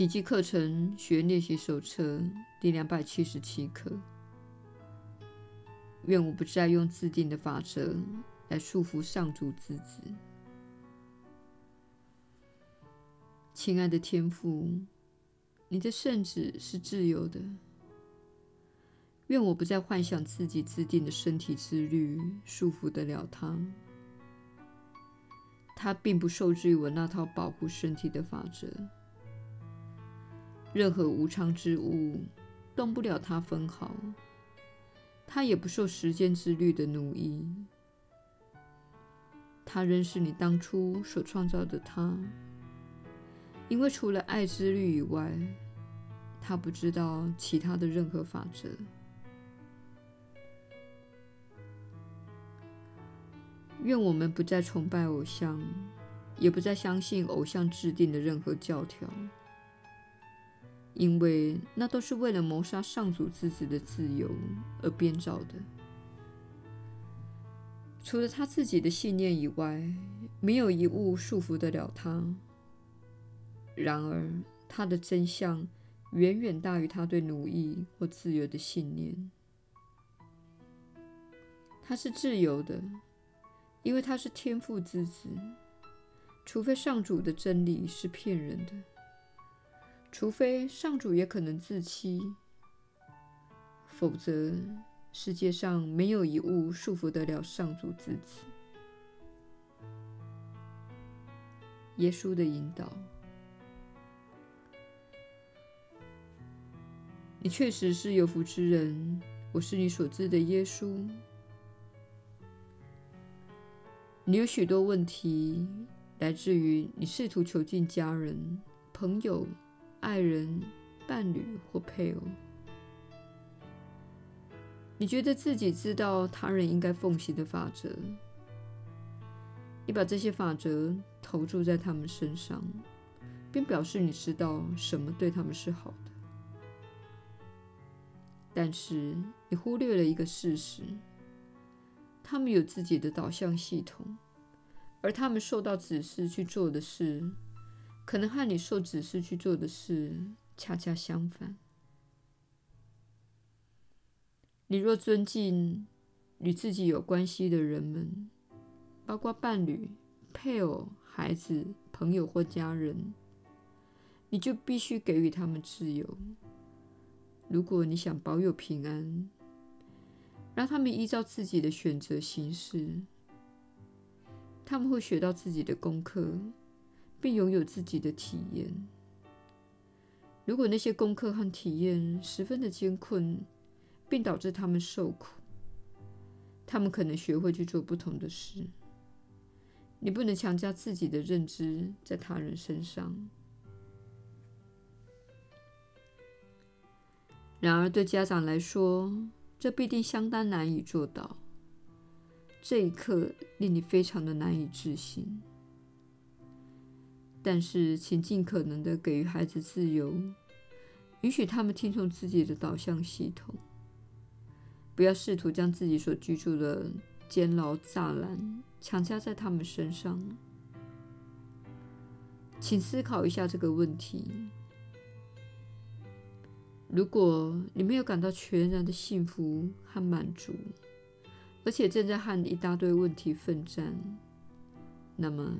奇迹课程学练习手册第两百七十七课。愿我不再用自定的法则来束缚上主之子。亲爱的天父，你的圣子是自由的。愿我不再幻想自己制定的身体自律束缚得了他。他并不受制于我那套保护身体的法则。任何无常之物动不了他分毫。他也不受时间之律的奴役。他仍是你当初所创造的他。因为除了爱之律以外，他不知道其他的任何法则。愿我们不再崇拜偶像，也不再相信偶像制定的任何教条，因为那都是为了谋杀上主之子的自由而编造的。除了他自己的信念以外，没有一物束缚得了他。然而，他的真相远远大于他对奴役或自由的信念。他是自由的，因为他是天赋之子。除非上主的真理是骗人的，除非上主也可能自欺，否则世界上没有一物束缚得了上主自己。耶稣的引导。你确实是有福之人，我是你所知的耶稣。你有许多问题，来自于你试图囚禁家人、朋友、爱人、伴侣或配偶。你觉得自己知道他人应该奉行的法则，你把这些法则投注在他们身上，并表示你知道什么对他们是好的。但是你忽略了一个事实：他们有自己的导向系统，而他们受到指示去做的事，可能和你受指示去做的事恰恰相反。你若尊敬与自己有关系的人们，包括伴侣、配偶、孩子、朋友或家人，你就必须给予他们自由。如果你想保有平安，让他们依照自己的选择行事，他们会学到自己的功课，并拥有自己的体验。如果那些功课和体验十分的艰困，并导致他们受苦，他们可能学会去做不同的事。你不能强加自己的认知在他人身上。然而，对家长来说，这必定相当难以做到。这一刻令你非常的难以置信。但是，请尽可能的给予孩子自由，允许他们听从自己的导向系统。不要试图将自己所居住的监牢栅栏强加在他们身上。请思考一下这个问题。如果你没有感到全然的幸福和满足，而且正在和一大堆问题奋战，那么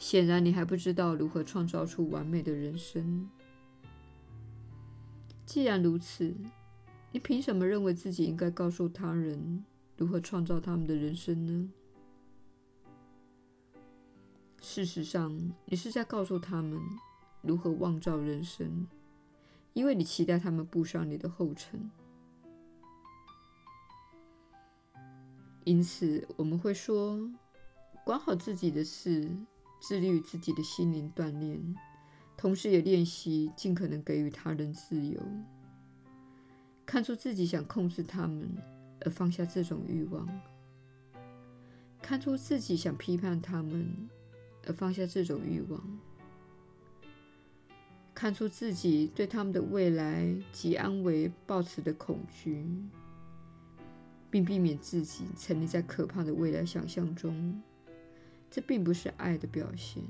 显然你还不知道如何创造出完美的人生。既然如此，你凭什么认为自己应该告诉他人如何创造他们的人生呢？事实上，你是在告诉他们如何妄造人生。因为你期待他们步上你的后尘，因此我们会说：管好自己的事，致力于自己的心灵锻炼，同时也练习尽可能给予他人自由。看出自己想控制他们，而放下这种欲望；看出自己想批判他们，而放下这种欲望。看出自己对他们的未来及安危抱持的恐惧，并避免自己沉溺在可怕的未来想象中，这并不是爱的表现。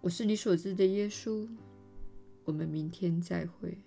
我是你所知的耶稣。我们明天再会。